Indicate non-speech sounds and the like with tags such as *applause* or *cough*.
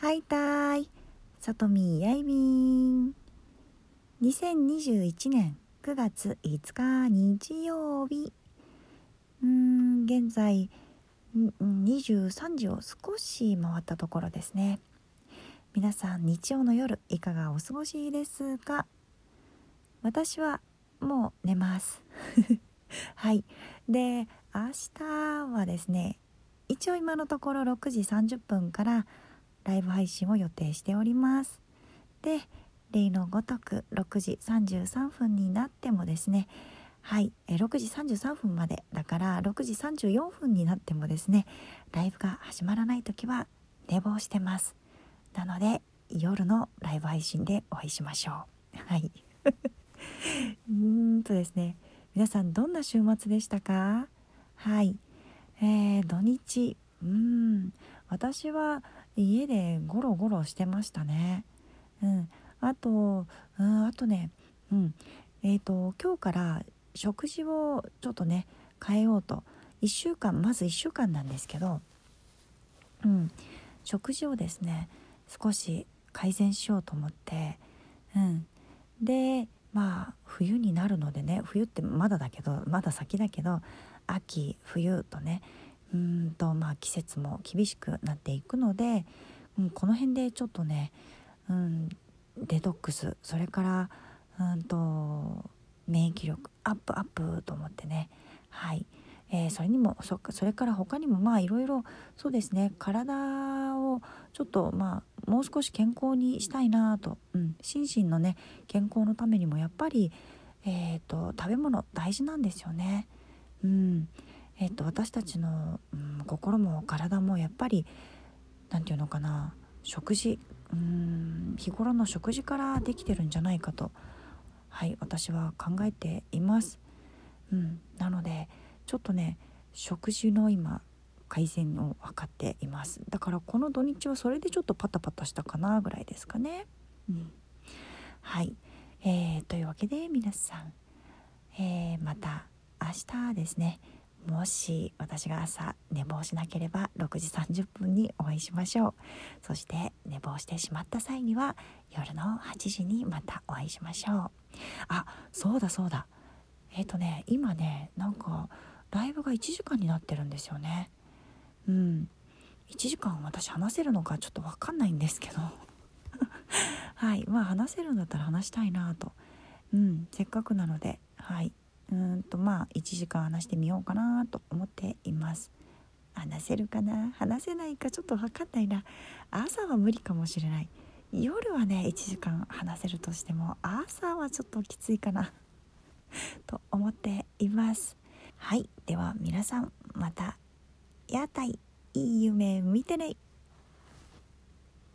はいたい、さとみやいびん。2021年9月5日日曜日。うん、現在23時を少し回ったところですね。皆さん日曜の夜いかがお過ごしですか？私はもう寝ます *laughs* はいで明日はですね一応今のところ6時30分からライブ配信を予定しております。で例のごとく6時33分になってもですねはい6時33分までだから6時34分になってもですねライブが始まらない時は寝坊してます。なので夜のライブ配信でお会いしましょう。はい。*laughs* うーんとですね皆さんどんな週末でしたか？はい。えー、土日。うん。私は家でゴロゴロしてましたね。うん、あと、うん、あとね、うん、えっ、ー、と今日から食事をちょっとね変えようと。1週間まず1週間なんですけど、うん、食事をですね少し改善しようと思って、うん、でまあ冬になるのでね冬ってまだだけどまだ先だけど秋冬とねうんとまあ季節も厳しくなっていくので、うん、この辺でちょっとね、うん、デトックスそれからうんと免疫力アップアップと思ってねはい、えー、それにもそそれから他にもまあいろいろそうですね体をちょっとまあもう少し健康にしたいなと、うん、心身のね健康のためにもやっぱり、えーと食べ物大事なんですよね。うんえーと、私たちの、うん、心も体もやっぱり何て言うのかな食事うん日頃の食事からできてるんじゃないかとはい私は考えています。うん、なのでちょっとね食事の今改善を図っていますだからこの土日はそれでちょっとパタパタしたかなぐらいですかね。うん、はい、えー、というわけで皆さん、えー、また明日ですねもし私が朝寝坊しなければ6時30分にお会いしましょう。そして寝坊してしまった際には夜の8時にまたお会いしましょう。あそうだそうだ。えっ、ー、とね今ねなんかライブが1時間になってるんですよね。うん。1時間私話せるのかちょっと分かんないんですけど。*laughs* はい。まあ話せるんだったら話したいなと。うん。せっかくなのではい。うんとまあ1時間話してみようかなと思っています。話せるかな？話せないかちょっと分かんないな。朝は無理かもしれない。夜はね1時間話せるとしても朝はちょっときついかな。*laughs* と思っています。はいでは皆さんまた屋台いい夢見てね。